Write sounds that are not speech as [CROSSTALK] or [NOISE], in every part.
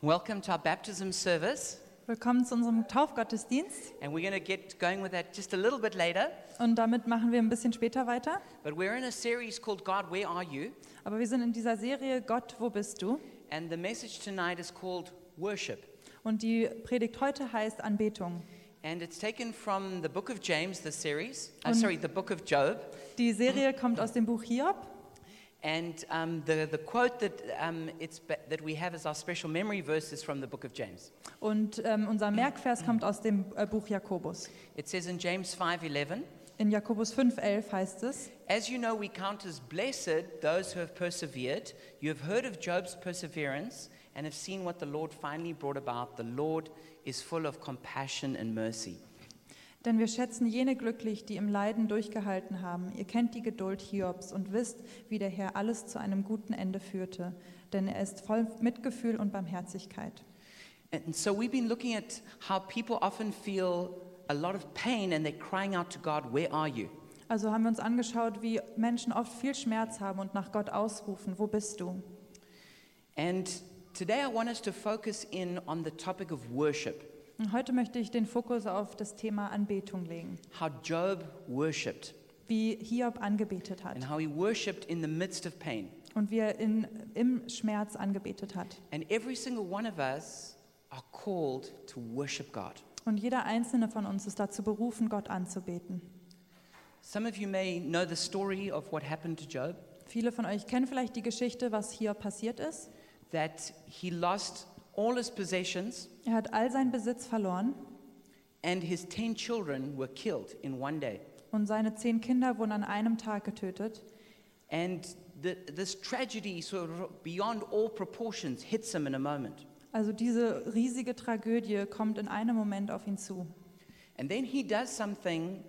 Welcome to our baptism service, Willkommen zu unserem Taufgottesdienst. and we're going to get going with that just a little bit later. Und damit machen wir ein bisschen später weiter. But we're in a series called God, Where Are You? Aber wir sind in dieser Serie Gott, wo bist du? And the message tonight is called Worship. Und die Predigt heute heißt Anbetung. And it's taken from the book of James, the series, uh, sorry, the book of Job. Die Serie kommt aus dem Buch Hiob. And um, the, the quote that, um, it's, that we have as our special memory verse is from the book of James. Und ähm, unser Merkvers kommt aus dem äh, Buch Jakobus. It says in James 5:11, In Jakobus 5,11 heißt es: As you know, we count as blessed those who have persevered. You have heard of Job's perseverance and have seen what the Lord finally brought about. The Lord is full of compassion and mercy. Denn wir schätzen jene glücklich, die im Leiden durchgehalten haben. Ihr kennt die Geduld Hiobs und wisst, wie der Herr alles zu einem guten Ende führte. Denn er ist voll Mitgefühl und Barmherzigkeit. And so we've been looking at how people often feel a lot of pain and they're crying out to God, Where are you? Also haben wir uns angeschaut, wie Menschen oft viel Schmerz haben und nach Gott ausrufen, wo bist du? And today I want us to focus in on the topic of worship, Und heute möchte ich den Fokus auf das Thema Anbetung legen, how Job worshipped wie Hiob angebetet hat and how he worshipped in the midst of pain. und wie er in, im Schmerz angebetet hat. And every single one of us are called to worship God. Und jeder einzelne von uns ist dazu berufen, Gott anzubeten. Some of you may know the story of what happened to Job, Viele von euch kennen vielleicht die Geschichte, was hier passiert ist. that he lost all his possessions Er hat all seinen Besitz verloren and his 10 children were killed in one day. und seine zehn Kinder wurden an einem Tag getötet. And the, this tragedy, sort of beyond all proportions, hits him in a moment. Also diese riesige Tragödie kommt in einem Moment auf ihn zu. And then he does something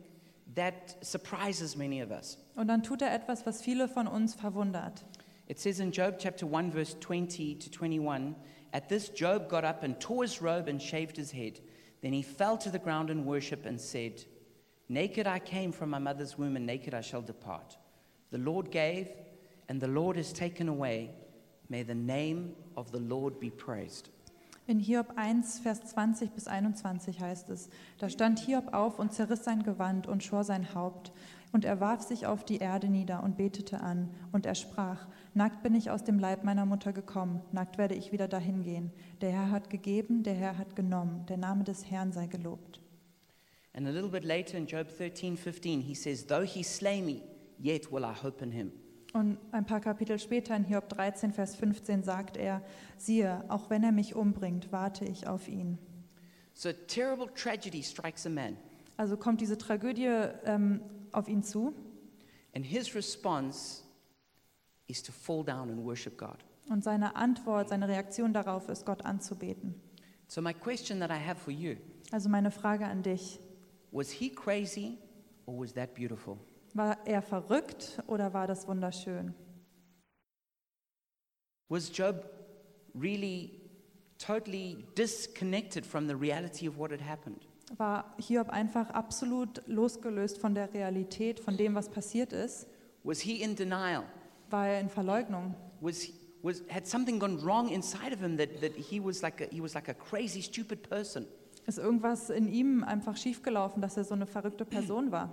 that surprises many of us. Und dann tut er etwas, was viele von uns verwundert. It says in Job chapter 1, verse 20 to 21 At this, Job got up and tore his robe and shaved his head. Then he fell to the ground in worship and said, Naked I came from my mother's womb, and naked I shall depart. The Lord gave, and the Lord has taken away. May the name of the Lord be praised. In Hiob 1, Vers 20 bis 21 heißt es, da stand Hiob auf und zerriss sein Gewand und schor sein Haupt. Und er warf sich auf die Erde nieder und betete an. Und er sprach, nackt bin ich aus dem Leib meiner Mutter gekommen, nackt werde ich wieder dahin gehen. Der Herr hat gegeben, der Herr hat genommen, der Name des Herrn sei gelobt. And a little bit later in Job 13, 15, he says, Though he slay me, yet will I hope in him. Und ein paar Kapitel später in Hiob 13, Vers 15 sagt er, siehe, auch wenn er mich umbringt, warte ich auf ihn. So terrible tragedy strikes a man, Also kommt diese Tragödie ähm, auf ihn zu and his response is to fall down and worship God. und seine Antwort, seine Reaktion darauf ist, Gott anzubeten. So, my question that I have for you Also meine Frage an dich, was he crazy or was that beautiful? War er verrückt oder war das wunderschön? Was Job really totally disconnected from the reality of what had happened? War Hiob einfach absolut losgelöst von der Realität, von dem, was passiert ist? Was he in denial? War er in Verleugnung? Was, he- was, had something gone wrong inside of him that, that he, was like a, he was like a crazy, stupid person? Ist irgendwas in ihm einfach schiefgelaufen, dass er so eine verrückte Person war?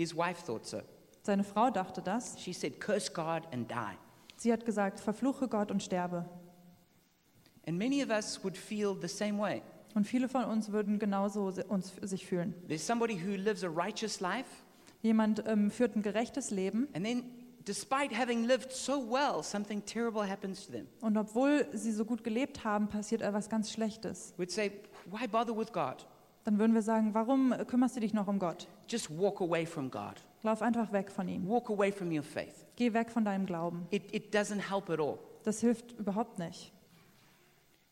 His wife thought so. Seine Frau dachte das. She said, Curse God and die. Sie hat gesagt, verfluche Gott und sterbe. And many of us would feel the same way. Und viele von uns würden genauso uns sich fühlen. There's somebody who lives a righteous life, Jemand ähm, führt ein gerechtes Leben and then, despite having lived so well, something terrible happens to them. und obwohl sie so gut gelebt haben, passiert etwas ganz Schlechtes. We'd say, Why bother with God? Dann würden wir sagen, warum kümmerst du dich noch um Gott? Just walk away from God. Lauf einfach weg von ihm. Walk away from your faith. Geh weg von deinem Glauben. It, it doesn't help at all. Das hilft überhaupt nicht.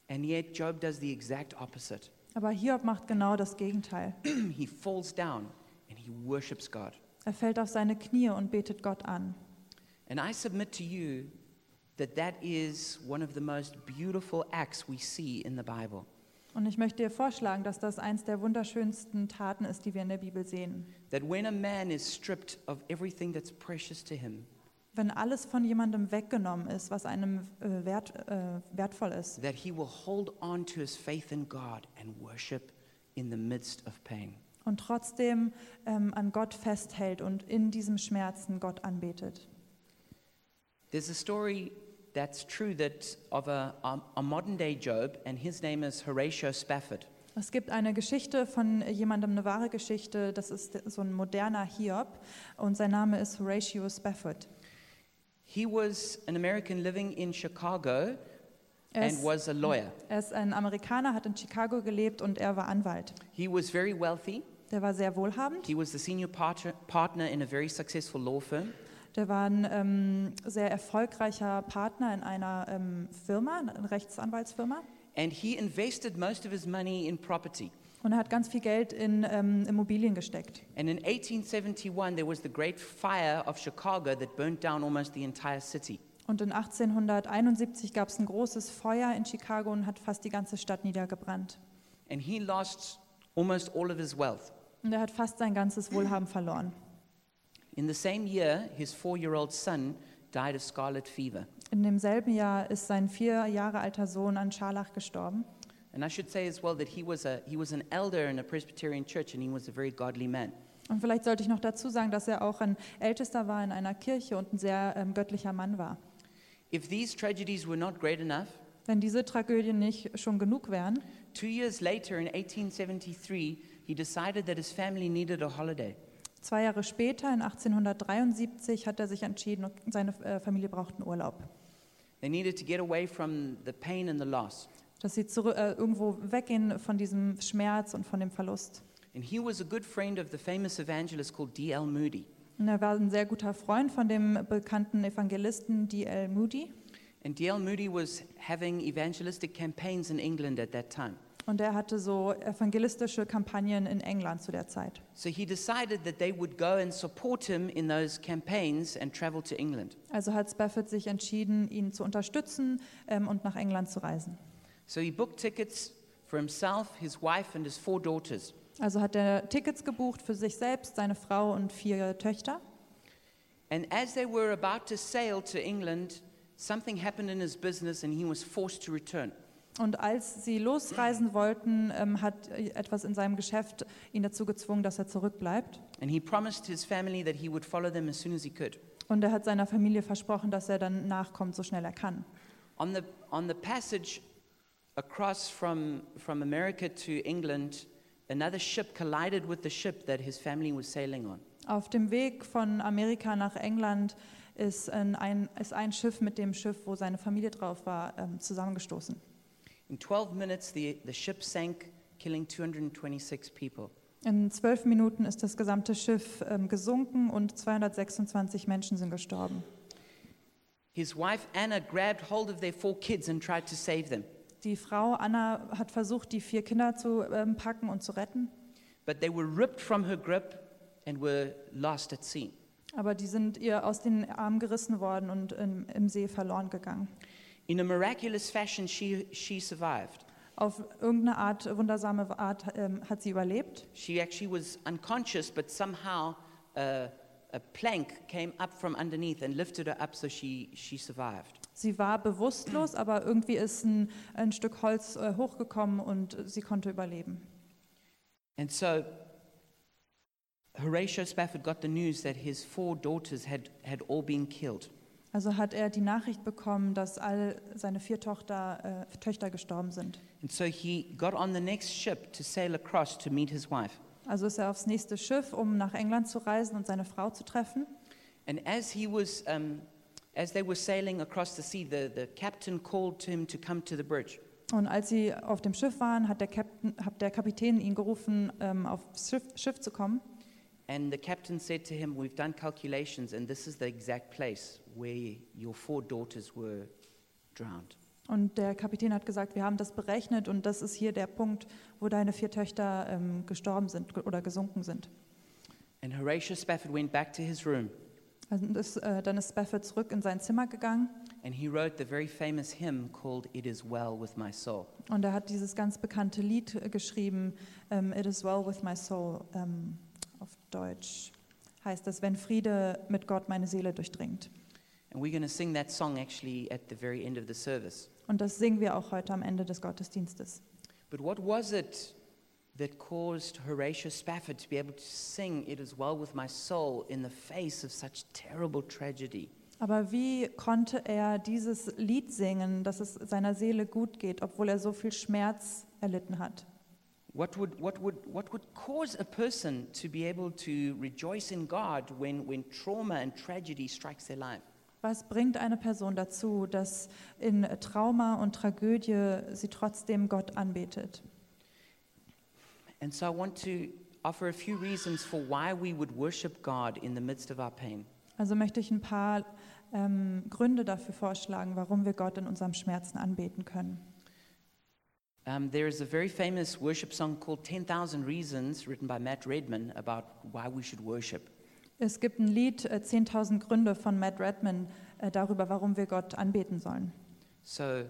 And yet, Job does the exact opposite. Aber Hiob macht genau das Gegenteil. [CLEARS THROAT] he falls down and he worships God. Er fällt auf seine Knie und betet Gott an. And I submit to you that that is one of the most beautiful acts we see in the Bible. Und ich möchte dir vorschlagen, dass das eins der wunderschönsten Taten ist, die wir in der Bibel sehen. That when a man is stripped of everything that's precious to him, Wenn alles von jemandem weggenommen ist, was einem äh, wert, äh, wertvoll ist, that he will hold on to his faith in God and worship in the midst of pain. und trotzdem ähm, an Gott festhält und in diesem Schmerzen Gott anbetet. There's a story that's true that of a, a, modern day Job, and his name is Horatio Spafford. Es gibt eine Geschichte von jemandem, eine wahre Geschichte, das ist so ein moderner Hiob und sein Name ist Horatio Spafford. He was an American living in Chicago Er and ist, was a lawyer. er ist ein Amerikaner, hat in Chicago gelebt und er war Anwalt. He was very wealthy. Der war sehr wohlhabend, He was the senior partner, partner in a very successful law firm. Der war ein ähm, sehr erfolgreicher Partner in einer ähm, Firma, einer Rechtsanwaltsfirma. And he invested most of his money in property. Und er hat ganz viel Geld in ähm, Immobilien gesteckt. And in 1871, there was the great fire of Chicago that burnt down almost the entire city. Und in 1871 gab es ein großes Feuer in Chicago und hat fast die ganze Stadt niedergebrannt. And he lost almost all of his wealth. Und er hat fast sein ganzes Wohlhaben verloren. In the same year, his four year old son died of scarlet fever. In demselben Jahr ist sein vier Jahre alter Sohn an Scharlach gestorben. And I should say as well that he was, a, he was an elder in a Presbyterian church and he was a very godly man. Und vielleicht sollte ich noch dazu sagen, dass er auch ein Ältester war in einer Kirche und ein sehr ähm, göttlicher Mann war. If these tragedies were not great enough, Wenn diese Tragödien nicht schon genug wären, two years later in 1873, he decided that his family needed a holiday. Zwei Jahre später, in 1873, hat er sich entschieden, seine äh, Familie braucht einen Urlaub. They needed to get away from the pain and the loss. Dass sie zurück, äh, irgendwo weggehen von diesem Schmerz und von dem Verlust. And he was a good friend of the famous evangelist called D.L. Moody. Und er war ein sehr guter Freund von dem bekannten Evangelisten D.L. Moody. And D.L. Moody was having evangelistic campaigns in England at that time. Und er hatte so evangelistische Kampagnen in England zu der Zeit. So he decided that they would go and support him in those campaigns and travel to England. Also hat Spafford sich entschieden, ihn zu unterstützen ähm, und nach England zu reisen. So he booked tickets for himself, his wife, and his four daughters. Also hat er Tickets gebucht für sich selbst, seine Frau und vier Töchter. And as they were about to sail to England, something happened in his business and he was forced to return. Und als sie losreisen wollten, ähm, hat etwas in seinem Geschäft ihn dazu gezwungen, dass er zurückbleibt. And he promised his family that he would follow them as soon as he could. Und er hat seiner Familie versprochen, dass er dann nachkommt, so schnell er kann. On the, on the passage across from, from America to England, another ship collided with the ship that his family was sailing on. Auf dem Weg von Amerika nach England ist ein, ein, ist ein Schiff mit dem Schiff, wo seine Familie drauf war, ähm, zusammengestoßen. In 12 minutes, the, the ship sank, killing 226 people. In zwölf Minuten ist das gesamte Schiff ähm, gesunken und 226 Menschen sind gestorben. His wife Anna grabbed hold of their four kids and tried to save them, Die Frau Anna hat versucht, die vier Kinder zu ähm, packen und zu retten, but they were ripped from her grip and were lost at sea. aber die sind ihr aus den Armen gerissen worden und im, im See verloren gegangen. In a miraculous fashion, she, she survived. Auf irgendeine Art, wundersame Art ähm, hat sie überlebt. She actually was unconscious, but somehow uh, a plank came up from underneath and lifted her up so she, she survived. Sie war bewusstlos, aber irgendwie ist ein, ein Stück Holz äh, hochgekommen und sie konnte überleben. And so Horatio Spafford got the news that his four daughters had, had all been killed. Also hat er die Nachricht bekommen, dass all seine vier Tochter, äh, Töchter gestorben sind. And so he got on the next ship to sail across to meet his wife. Also ist er aufs nächste Schiff, um nach England zu reisen und seine Frau zu treffen. And as he was, um, as they were sailing across the sea, the, the captain called to him to come to the bridge. Und als sie auf dem Schiff waren, hat der, Captain, hat der Kapitän ihn gerufen, ähm, aufs Schiff, Schiff zu kommen. And the captain said to him, We've done calculations, and this is the exact place where your four daughters were drowned. Und der Kapitän hat gesagt, wir haben das berechnet und das ist hier der Punkt, wo deine vier Töchter ähm, gestorben sind oder gesunken sind. And Horatio Spafford went back to his room Also das, äh, dann ist Spafford zurück in sein Zimmer gegangen and he wrote the very famous hymn called It Is Well With My Soul. und er hat dieses ganz bekannte Lied äh, geschrieben, ähm, It is well with my soul, ähm, Deutsch heißt das, wenn Friede mit Gott meine Seele durchdringt. And we're going to sing that song actually at the very end of the service. Und das singen wir auch heute am Ende des Gottesdienstes. But what was it that caused Horatio Spafford to be able to sing It Is Well With My Soul in the face of such terrible tragedy? Aber wie konnte er dieses Lied singen, dass es seiner Seele gut geht, obwohl er so viel Schmerz erlitten hat? What would, what, would, what would cause a person to be able to rejoice in God when, when trauma and tragedy strikes their life? Was bringt eine Person dazu, dass in Trauma und Tragödie sie trotzdem Gott anbetet? And so I want to offer a few reasons for why we would worship God in the midst of our pain. Also möchte ich ein paar ähm, Gründe dafür vorschlagen, warum wir Gott in unserem Schmerzen anbeten können. Um, there is a very famous worship song called 10,000 Reasons, written by Matt Redman, about why we should worship. Es gibt ein Lied, äh, 10.000 Gründe von Matt Redman, äh, darüber, warum wir Gott anbeten sollen. So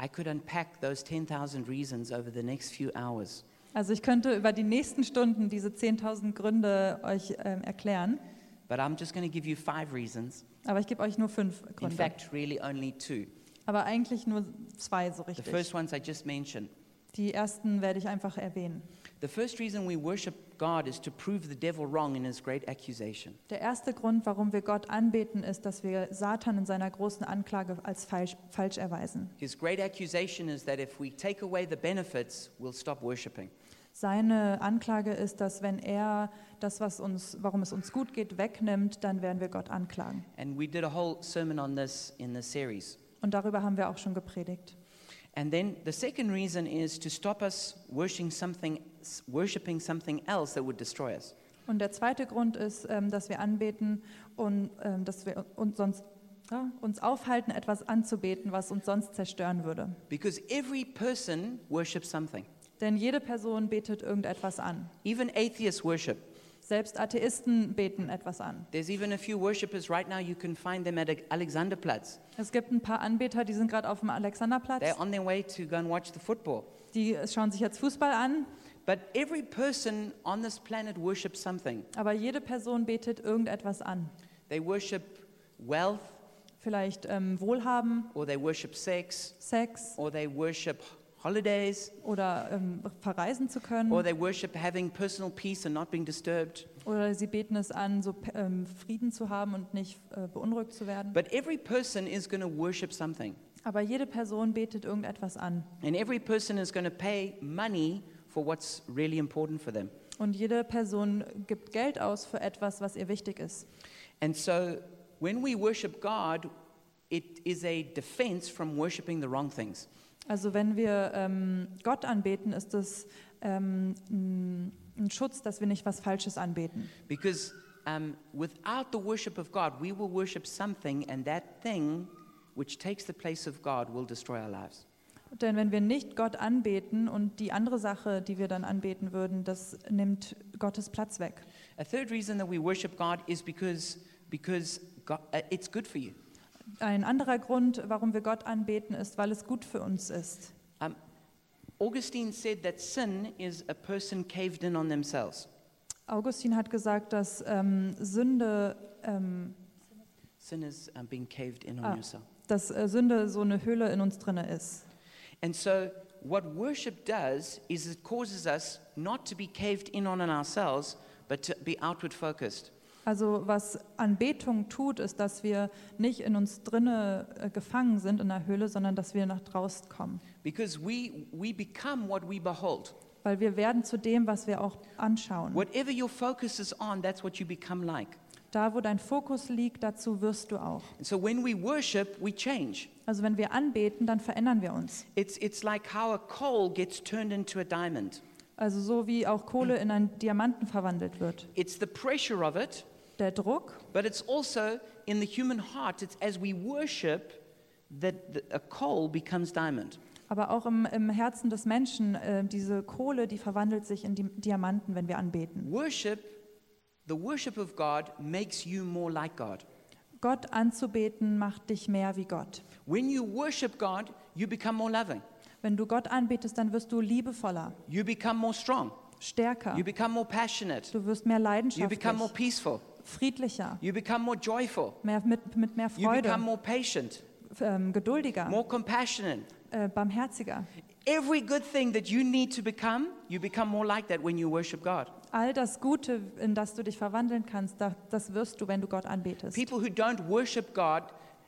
I could unpack those 10,000 reasons over the next few hours. Also ich könnte über die nächsten Stunden diese 10.000 Gründe euch ähm, erklären, But I'm just going to give you five reasons. aber ich gebe euch nur fünf In Gründe. fact, really only two. Aber eigentlich nur zwei so The richtig. first ones I just mentioned. Die ersten werde ich einfach erwähnen. The first reason we worship God is to prove the devil wrong in his great accusation. Der erste Grund, warum wir Gott anbeten, ist, dass wir Satan in seiner großen Anklage als falsch, falsch erweisen. His great accusation is that if we take away the benefits, we'll stop worshiping. Seine Anklage ist, dass wenn er das, was uns, warum es uns gut geht, wegnimmt, dann werden wir Gott anklagen. And we did a whole sermon on this in the series. Und darüber haben wir auch schon gepredigt. And then the second reason is to stop us worshiping something, worshiping something else that would destroy us. Und der zweite Grund ist, ähm, dass wir anbeten und ähm, dass wir uns sonst ja, uns aufhalten, etwas anzubeten, was uns sonst zerstören würde. Because every person worships something. Denn jede Person betet irgendetwas an. Even atheists worship. Selbst Atheisten beten etwas an. There's even a few worshippers right now, you can find them at Alexanderplatz. Es gibt ein paar Anbeter, die sind gerade auf dem Alexanderplatz. They're on their way to go and watch the football. Die schauen sich jetzt Fußball an, But every person on this planet worships something. aber jede Person betet irgendetwas an. They worship wealth, Vielleicht ähm, Wohlhaben, or they worship sex, Sex or they worship holidays, oder ähm, verreisen zu können. or they worship having personal peace and not being disturbed. Oder sie beten es an, so ähm, Frieden zu haben und nicht äh, beunruhigt zu werden. But every person is going to worship something. Aber jede Person betet irgendetwas an. And every person is going to pay money for what's really important for them. Und jede Person gibt Geld aus für etwas, was ihr wichtig ist. And so when we worship God, it is a defense from worshiping the wrong things. Also wenn wir ähm, Gott anbeten, ist es ähm, ein Schutz, dass wir nicht was Falsches anbeten. Because um, without the worship of God, we will worship something, and that thing which takes the place of God will destroy our lives. Denn wenn wir nicht Gott anbeten und die andere Sache, die wir dann anbeten würden, das nimmt Gottes Platz weg. A third reason that we worship God is because, because God, uh, it's good for you. Ein anderer Grund, warum wir Gott anbeten, ist, weil es gut für uns ist. Um, Augustine said that sin is a person caved in on themselves. Augustin hat gesagt, dass ähm, Sünde, ähm, Sin is um, being caved in on Ah. yourself. dass äh, Sünde so eine Höhle in uns drinne ist. And so, what worship does is it causes us not to be caved in on ourselves, but to be outward focused. Also was Anbetung tut, ist, dass wir nicht in uns drinne äh, gefangen sind in der Höhle, sondern dass wir nach draußen kommen. Because we, we become what we behold. Weil wir werden zu dem, was wir auch anschauen. Whatever your focus is on, that's what you become like. Da, wo dein Fokus liegt, dazu wirst du auch. So, when we worship, we change. Also wenn wir anbeten, dann verändern wir uns. It's, it's like how a coal gets turned into a diamond. Also so wie auch Kohle in einen Diamanten verwandelt wird. It's the pressure of it, Der Druck, but it's also in the human heart. It's as we worship that the, a coal becomes diamond. aber auch im, im Herzen des Menschen, äh, diese Kohle, die verwandelt sich in die Diamanten, wenn wir anbeten. Worship, the worship of God makes you more like God. Gott anzubeten macht dich mehr wie Gott. When you worship God, you become more loving. Wenn du Gott anbetest, dann wirst du liebevoller, You become more strong. stärker. You become more passionate. Du wirst mehr You leidenschaftlich, become more peaceful. Friedlicher, You become more joyful. mehr, mit, mit mehr You Freude, become more patient, ähm, geduldiger, more compassionate. äh, barmherziger. Every good thing that you need to become, you become more like that when you worship God. All das Gute, in das du dich verwandeln kannst, da- das wirst du, wenn du Gott anbetest. People who don't worship God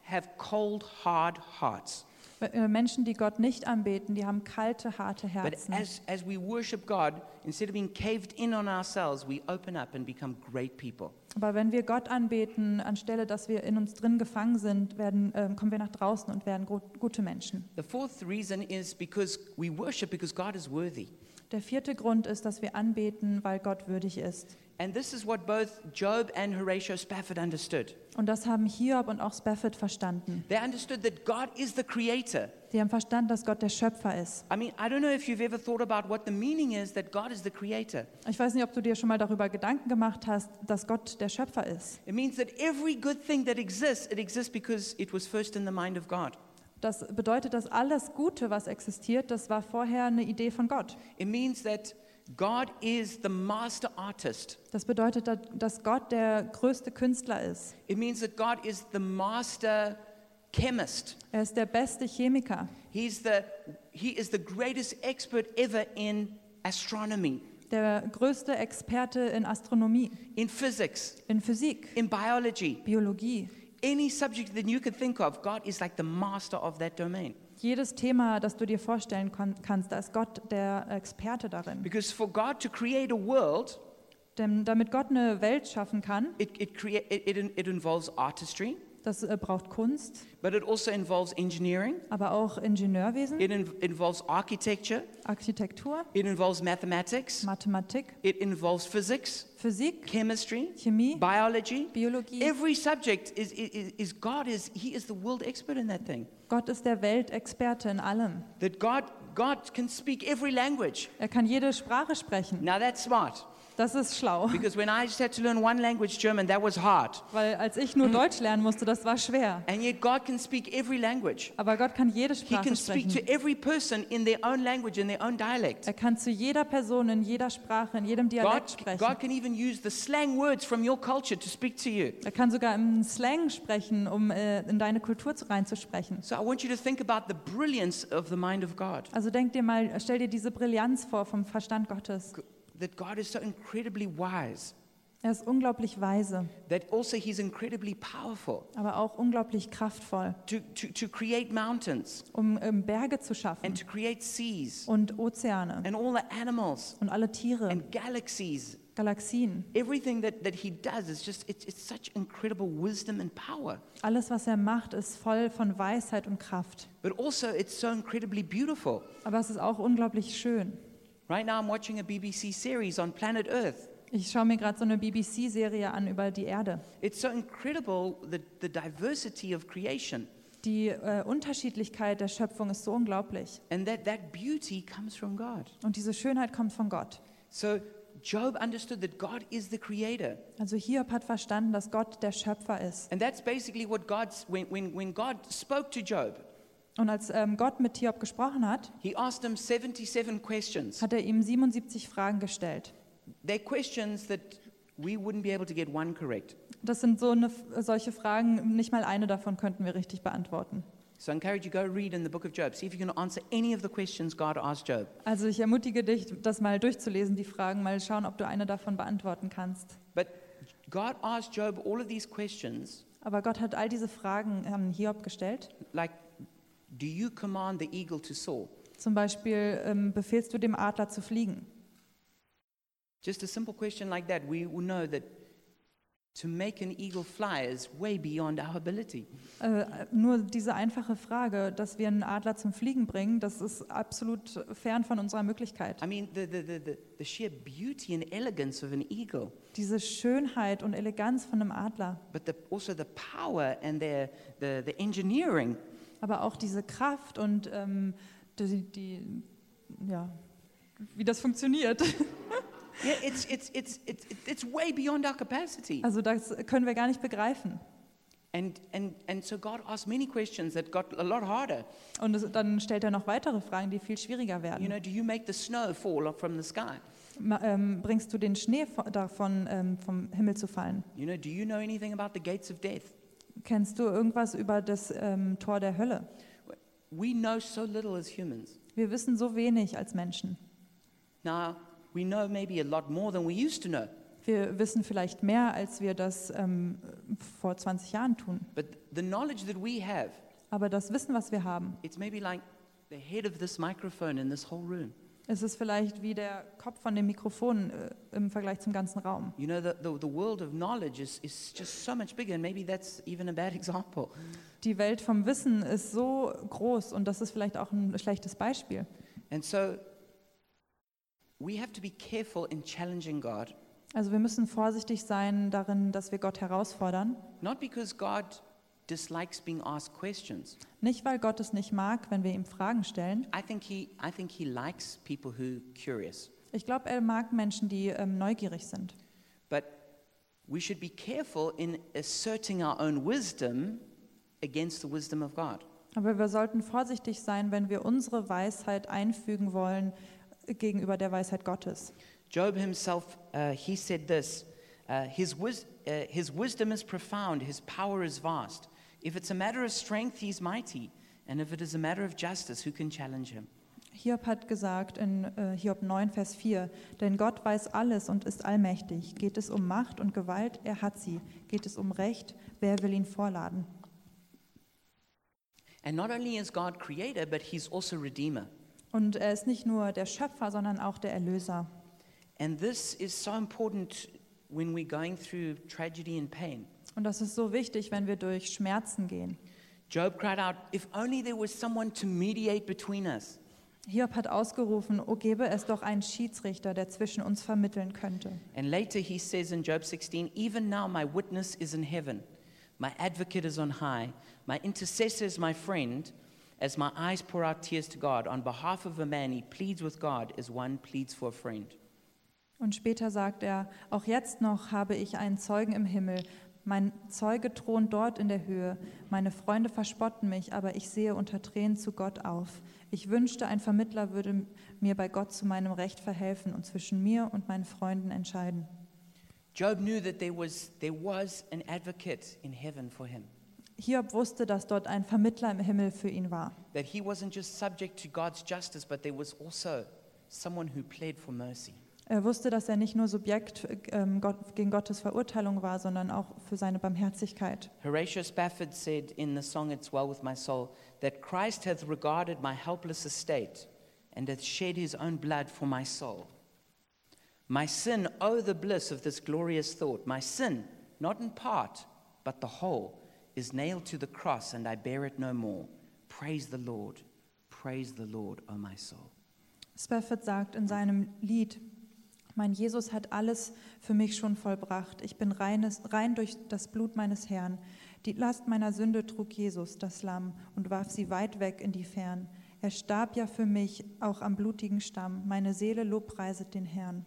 have cold, hard hearts. Äh, Menschen, die Gott nicht anbeten, die haben kalte, harte But Herzen. as, as we worship God, instead of being caved in on ourselves, we open up and become great people. Aber wenn wir Gott anbeten, anstelle dass wir in uns drin gefangen sind, werden, äh, kommen wir nach draußen und werden gut, gute Menschen. The fourth reason is because we worship because God is worthy. Der vierte Grund ist, dass wir anbeten, weil Gott würdig ist. And this is what both Job and Horatio Spafford understood. Und das haben Hiob und auch Spafford verstanden. They understood that God is the creator. Die haben verstanden, dass Gott der Schöpfer ist. I mean, I don't know if you've ever thought about what the meaning is that God is the creator. Ich weiß nicht, ob du dir schon mal darüber Gedanken gemacht hast, dass Gott der Schöpfer ist. It means that every good thing that exists, it exists because it was first in the mind of God. Das bedeutet, dass alles Gute, was existiert, das war vorher eine Idee von Gott. It means that God is the master artist. Das bedeutet, dass- Gott der größte Künstler ist. It means that God is the master chemist. Er ist der beste Chemiker. He's the, he is the greatest expert ever in astronomy, Der größte Experte in Astronomie, in physics, in Physik, in biology. Biologie. Any subject that you could think of, God is like the master of that domain. Jedes Thema, das du dir vorstellen kannst, da ist Gott der Experte darin. Because for God to create a world, Denn damit Gott eine Welt schaffen kann, it, it, it, it involves artistry, das äh, braucht Kunst, but it also involves engineering, aber auch Ingenieurwesen, it in, involves architecture, Architektur, it involves mathematics, Mathematik, it involves physics, Physik, chemistry, Chemie, biology. Biologie. Every subject is, is, is God is, He is the world expert in that thing. Gott ist der Weltexperte in allem. That God, God can speak every language. Er kann jede Sprache sprechen. Now that's smart. Das ist schlau. Because when I just had to learn one language, German, that was hard. Weil als ich nur Deutsch lernen musste, das war schwer. And yet God can speak every language. Aber Gott kann jede He Sprache can speak to sprechen. every person in their own language, in their own dialect. Er kann zu jeder Person in jeder Sprache, in jedem Dialekt God, sprechen. God can even use the slang words from your culture to speak to you. Er kann sogar im Slang sprechen, um äh, in deine Kultur zu- reinzusprechen. So I want you to think about the brilliance of the mind of God. Also denk dir mal, stell dir diese Brillanz vor vom Verstand Gottes. That God is so incredibly wise. Er ist unglaublich weise, That also He's incredibly powerful aber auch unglaublich kraftvoll, to, to, to create mountains um ähm, Berge zu and schaffen to create seas und Ozeane and all the animals und alle Tiere, and galaxies. Galaxien. Everything that, that He does is just, it's, it's such incredible wisdom and power. Alles, was er macht, ist voll von Weisheit und Kraft. But also, it's so incredibly beautiful. Aber es ist auch unglaublich schön. Right now, I'm watching a BBC series on planet Earth. Ich schaue mir gerade so eine BBC-Serie an über die Erde. It's so incredible the, the diversity of creation. Die äh, Unterschiedlichkeit der Schöpfung ist so unglaublich. And that, that beauty comes from God. Und diese Schönheit kommt von Gott. So Job understood that God is the creator. Also Hiob hat verstanden, dass Gott der Schöpfer ist. And that's basically what God's, when, when, when God spoke to Job, Und als ähm, Gott mit Hiob gesprochen hat, he asked him 77 questions. hat er ihm 77 Fragen gestellt. They're questions that we wouldn't be able to get one correct. Das sind so eine, solche Fragen, nicht mal eine davon könnten wir richtig beantworten. So I encourage you, go read in the book of Job. See if you can answer any of the questions God asked Job. Also ich ermutige dich, das mal durchzulesen, die Fragen, mal schauen, ob du eine davon beantworten kannst. But God asked Job all of these questions Aber Gott hat all diese Fragen an Hiob gestellt. like, do you command the eagle to soar? Zum Beispiel, ähm, befehlst du dem Adler zu fliegen? Just a simple question like that, we will know that to make an eagle fly is way beyond our ability. Äh, nur diese einfache Frage, dass wir einen Adler zum Fliegen bringen, das ist absolut fern von unserer Möglichkeit. I mean, the, the, the, the, the sheer beauty and elegance of an eagle, Diese Schönheit und Eleganz von einem Adler, but the, also the power and the, the, the engineering. Aber auch diese Kraft und ähm, die, die, ja, wie das funktioniert. [LAUGHS] Yeah, it's, it's, it's, it's, it's way beyond our capacity. Also das können wir gar nicht begreifen. And, and, and so God asked many questions that got a lot harder. Und es, dann stellt er noch weitere Fragen, die viel schwieriger You werden. know, do you make the snow fall from the sky? ma- ähm, bringst du den Schnee vo- davon, ähm, vom Himmel zu fallen? You know, do you know anything about the gates of death? Kennst du irgendwas über das ähm, Tor der Hölle? We know so little as humans. Wir wissen so wenig als Menschen. Now, we know maybe a lot more than we used to know, Wir wissen vielleicht mehr, als wir das ähm, vor 20 Jahren tun. but the knowledge that we have, Aber das Wissen, was wir haben, it's maybe like the head of this microphone in this whole room. Es ist vielleicht wie der Kopf von dem Mikrofon äh, im Vergleich zum ganzen Raum. You know, the, the, the world of knowledge is, is just so much bigger, and maybe that's even a bad [LAUGHS] example. Die Welt vom Wissen ist so groß und das ist vielleicht auch ein schlechtes Beispiel. And so we have to be careful in challenging God, Also wir müssen vorsichtig sein darin, dass wir Gott herausfordern. not because God dislikes being asked questions. Nicht, weil Gott es nicht mag, wenn wir ihm Fragen stellen. I think he, I think he likes people who are curious. Ich glaube, er mag Menschen, die ähm, neugierig sind. But we should be careful in asserting our own wisdom against the wisdom of God. Aber wir sollten vorsichtig sein, wenn wir unsere Weisheit einfügen wollen äh, gegenüber der Weisheit Gottes. Job himself, uh, he said this uh, his, wis- uh, his wisdom is profound, his power is vast. If it's a matter of strength, he's mighty. And if it is a matter of justice, who can challenge him? Hiob hat gesagt in äh, Hiob 9, Vers 4, denn Gott weiß alles und ist allmächtig. Geht es um Macht und Gewalt, er hat sie. Geht es um Recht, wer will ihn vorladen? And not only is God creator, but he's also redeemer. Und er ist nicht nur der Schöpfer, sondern auch der Erlöser. And this is so important when we're going through tragedy and pain. Und das ist so wichtig, wenn wir durch Schmerzen gehen. Job cried out, If only there was someone to mediate between us. Hiob hat ausgerufen, o gebe es doch einen Schiedsrichter, der zwischen uns vermitteln könnte. And later he says in Job 16, Even now my witness is in heaven, my advocate is on high, my intercessor is my friend. As my eyes pour out tears to God, on behalf of a man, he pleads with God as one pleads for a friend. Und später sagt er, auch jetzt noch habe ich einen Zeugen im Himmel. Mein Zeuge thront dort in der Höhe. Meine Freunde verspotten mich, aber ich sehe unter Tränen zu Gott auf. Ich wünschte, ein Vermittler würde mir bei Gott zu meinem Recht verhelfen und zwischen mir und meinen Freunden entscheiden. Job knew that there was, there was an advocate in heaven for him, Hiob wusste, dass dort ein Vermittler im Himmel für ihn war. that he wasn't just subject to God's justice, but there was also someone who pled for mercy. Er wusste, dass er nicht nur Subjekt ähm, Gott, gegen Gottes Verurteilung war, sondern auch für seine Barmherzigkeit. Horatio Spafford said in the song It's Well With My Soul that Christ hath regarded my helpless estate and hath shed his own blood for my soul. My sin, oh, the bliss of this glorious thought. My sin, not in part, but the whole, is nailed to the cross, and I bear it no more. Praise the Lord. Praise the Lord, O my soul. Spafford sagt in seinem Lied, mein Jesus hat alles für mich schon vollbracht. Ich bin reines, rein durch das Blut meines Herrn. Die Last meiner Sünde trug Jesus, das Lamm, und warf sie weit weg in die Fern. Er starb ja für mich, auch am blutigen Stamm. Meine Seele lobpreiset den Herrn.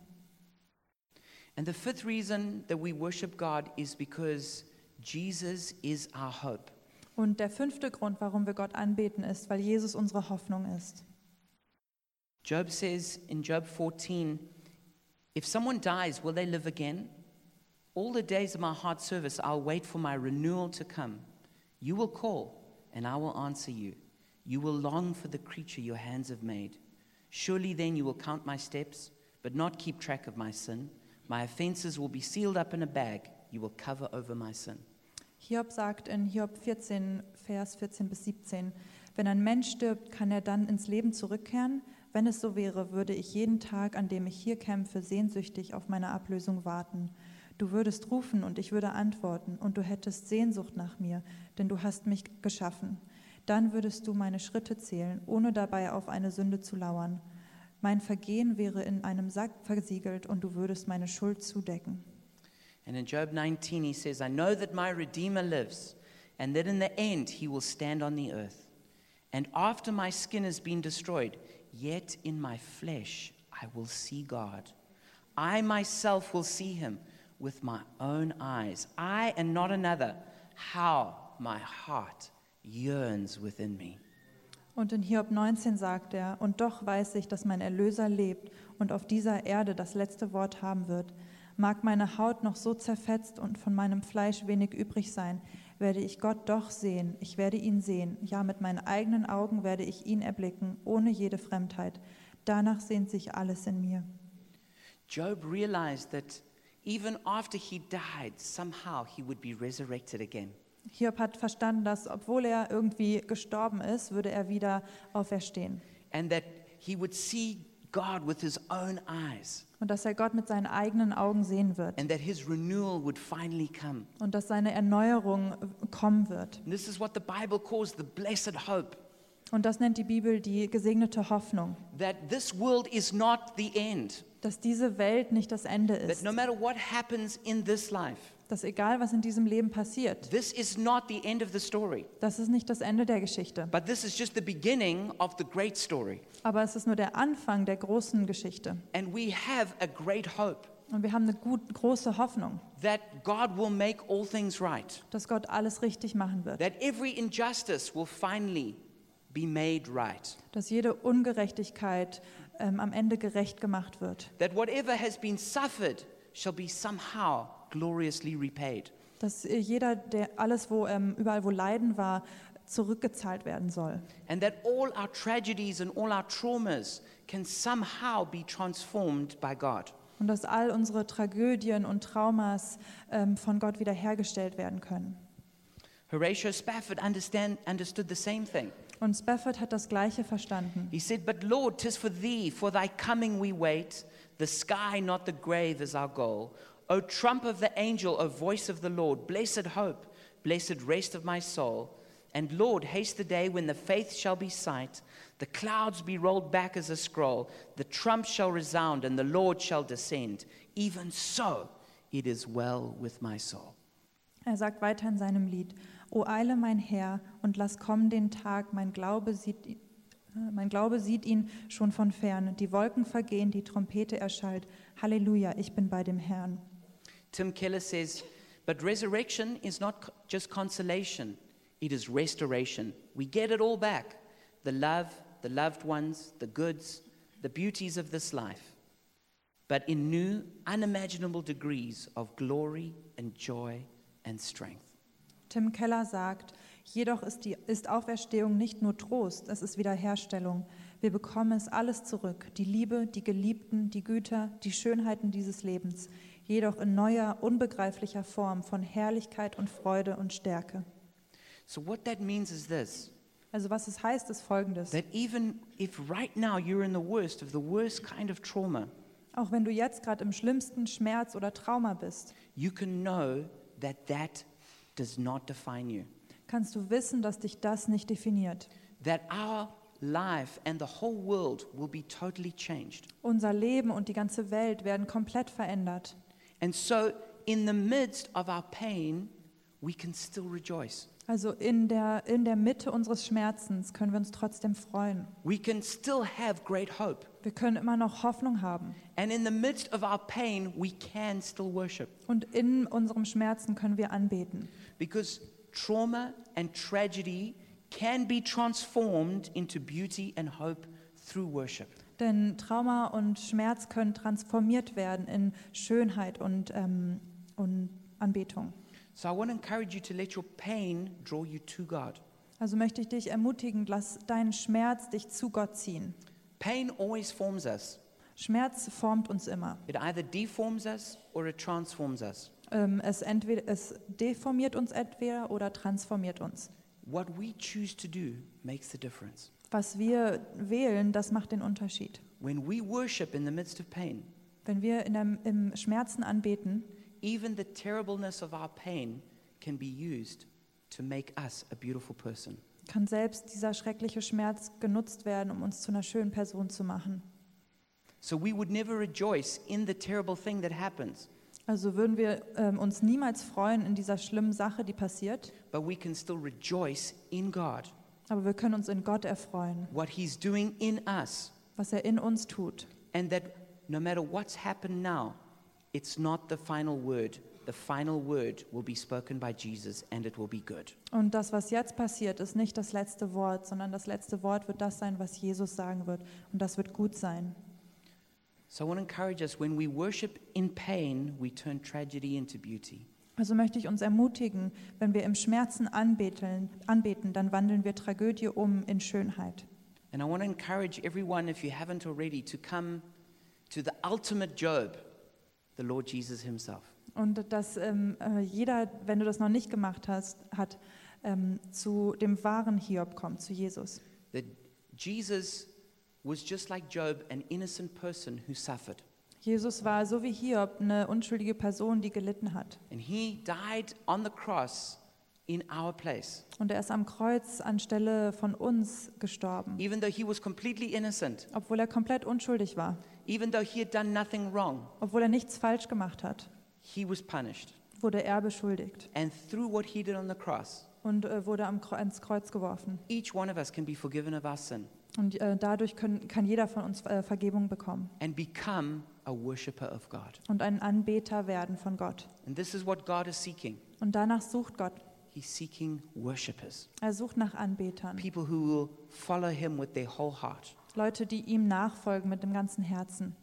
And the fifth reason that we worship God is because Jesus is our hope. Und der fünfte Grund, warum wir Gott anbeten, ist, weil Jesus unsere Hoffnung ist. Job says in Job 14, If someone dies, will they live again? All the days of my hard service, I'll wait for my renewal to come. You will call, and I will answer you. You will long for the creature your hands have made. Surely then you will count my steps, but not keep track of my sin. My offenses will be sealed up in a bag. You will cover over my sin. Hiob sagt in Hiob 14, Vers 14 bis 17, wenn ein Mensch stirbt, kann er dann ins Leben zurückkehren? Wenn es so wäre, würde ich jeden Tag, an dem ich hier kämpfe, sehnsüchtig auf meine Ablösung warten. Du würdest rufen und ich würde antworten und du hättest Sehnsucht nach mir, denn du hast mich geschaffen. Dann würdest du meine Schritte zählen, ohne dabei auf eine Sünde zu lauern. Mein Vergehen wäre in einem Sack versiegelt und du würdest meine Schuld zudecken. And in Job 19, he says, I know that my Redeemer lives, and that in the end he will stand on the earth. And after my skin has been destroyed, yet in my flesh I will see God. I myself will see him with my own eyes. I and not another. How my heart yearns within me. Und in Hiob 19 sagt er, und doch weiß ich, dass mein Erlöser lebt und auf dieser Erde das letzte Wort haben wird. Mag meine Haut noch so zerfetzt und von meinem Fleisch wenig übrig sein, werde ich Gott doch sehen, ich werde ihn sehen, ja mit meinen eigenen Augen werde ich ihn erblicken, ohne jede Fremdheit. Danach sehnt sich alles in mir. Job realized that even after he died, somehow he would be resurrected again. Hiob hat verstanden, dass obwohl er irgendwie gestorben ist, würde er wieder auferstehen. And that he would see God with his own eyes. Und dass er Gott mit seinen eigenen Augen sehen wird. And that his renewal would finally come. Und dass seine Erneuerung kommen wird. And this is what the Bible calls the blessed hope. Und das nennt die Bibel die gesegnete Hoffnung. That this world is not the end. Dass diese Welt nicht das Ende That ist. no matter what happens in this life, Dass egal was in diesem Leben passiert, this is not the end of the story. das ist nicht das Ende der Geschichte. But this is just the beginning of the great story. Aber es ist nur der Anfang der großen Geschichte. And we have a great hope Und wir haben eine gut, große Hoffnung, that God will make all things right. dass Gott alles richtig machen wird. That every injustice will finally be made right. Dass jede Ungerechtigkeit ähm, am Ende gerecht gemacht wird. That whatever has been suffered shall be somehow gloriously repaid. Dass äh, jeder, der alles, wo ähm, überall wo Leiden war, zurückgezahlt werden soll. And that all our tragedies and all our traumas can somehow be transformed by God. Und dass all unsere Tragödien und Traumas ähm, von Gott wiederhergestellt werden können. Horatio Spafford understand, understood the same thing. Und Spafford hat das Gleiche verstanden. He said, But Lord, 'tis for thee, for thy coming we wait. The sky, not the grave, is our goal. O trump of the angel, O voice of the Lord, blessed hope, blessed rest of my soul. And Lord, haste the day when the faith shall be sight, the clouds be rolled back as a scroll, the trump shall resound, and the Lord shall descend. Even so, it is well with my soul. Er sagt weiter in seinem Lied: O eile mein Herr und lass kommen den Tag, mein Glaube sieht äh, Mein Glaube sieht ihn schon von ferne. Die Wolken vergehen, die Trompete erschallt. Halleluja, ich bin bei dem Herrn. Tim Keller says, but resurrection is not just consolation, it is restoration. We get it all back the love, the loved ones, the goods, the beauties of this life, but in new, unimaginable degrees of glory and joy and strength. Tim Keller sagt, jedoch ist, die, ist Auferstehung nicht nur Trost, es ist Wiederherstellung. Wir bekommen es alles zurück, die Liebe, die Geliebten, die Güter, die Schönheiten dieses Lebens, jedoch in neuer, unbegreiflicher Form von Herrlichkeit und Freude und Stärke. So, what that means is this Also was es heißt, ist folgendes. that even if right now you're in the worst of the worst kind of trauma, Auch wenn du jetzt gerade im schlimmsten Schmerz oder Trauma bist, you can know that that does not define you. kannst du wissen, dass dich das nicht definiert. that our life and the whole world will be totally changed. Unser Leben und die ganze Welt werden komplett verändert. And so, in the midst of our pain, we can still rejoice. Also in der, in der Mitte unseres Schmerzens können wir uns trotzdem freuen. We can still have great hope. Wir können immer noch Hoffnung haben. And in the midst of our pain, we can still worship. Und in unserem Schmerzen können wir anbeten. Because trauma and tragedy can be transformed into beauty and hope through worship. Denn Trauma und Schmerz können transformiert werden in Schönheit und, ähm, und Anbetung. So I want to encourage you to let your pain draw you to God. Also möchte ich dich ermutigen, lass deinen Schmerz dich zu Gott ziehen. Pain always forms us. Schmerz formt uns immer. It either deforms us or it transforms us. Ähm, es, entweder, es deformiert uns entweder oder transformiert uns. What we choose to do makes the difference. Was wir wählen, das macht den Unterschied. When we worship in the midst of pain, Wenn wir in der, im Schmerzen anbeten, even the terribleness of our pain can be used to make us a beautiful person. kann selbst dieser schreckliche Schmerz genutzt werden, um uns zu einer schönen Person zu machen. So we would never rejoice in the terrible thing that happens, Also würden wir ähm, uns niemals freuen in dieser schlimmen Sache, die passiert, but we can still rejoice in God, aber wir können uns in Gott erfreuen, what He's doing in us, was er in uns tut. and that no matter what's happened now, it's not the final word. the final word will be spoken by Jesus and it will be good. Und das, was jetzt passiert, ist nicht das letzte Wort, sondern das letzte Wort wird das sein, was Jesus sagen wird. Und das wird gut sein. So I want to encourage us when we worship in pain, we turn tragedy into beauty. Also möchte ich uns ermutigen, wenn wir im Schmerzen anbeten, anbeten, dann wandeln wir Tragödie um in Schönheit. And I want to encourage everyone, if you haven't already, to come to the ultimate Job, the Lord Jesus Himself. Und dass ähm, äh, jeder, wenn du das noch nicht gemacht hast, hat, ähm, zu dem wahren Hiob kommt, zu Jesus. That Jesus was just like Job, an innocent person who suffered. Jesus war so wie Hiob eine unschuldige Person, die gelitten hat. And He died on the cross in our place. Und er ist am Kreuz anstelle von uns gestorben, Even though He was completely innocent, obwohl er komplett unschuldig war, even though He had done nothing wrong, obwohl er nichts falsch gemacht hat, He was punished. wurde er beschuldigt And through what He did on the cross, und äh, wurde am, ans Kreuz geworfen. each one of us can be forgiven of our sin Und äh, dadurch können, kann jeder von uns äh, Vergebung bekommen and become a worshiper of God. und ein Anbeter werden von Gott. And this is what God is seeking. Und danach sucht Gott. He's seeking worshipers, Er sucht nach Anbetern. people who will follow him with their whole heart. Leute, die ihm nachfolgen mit dem ganzen Herzen.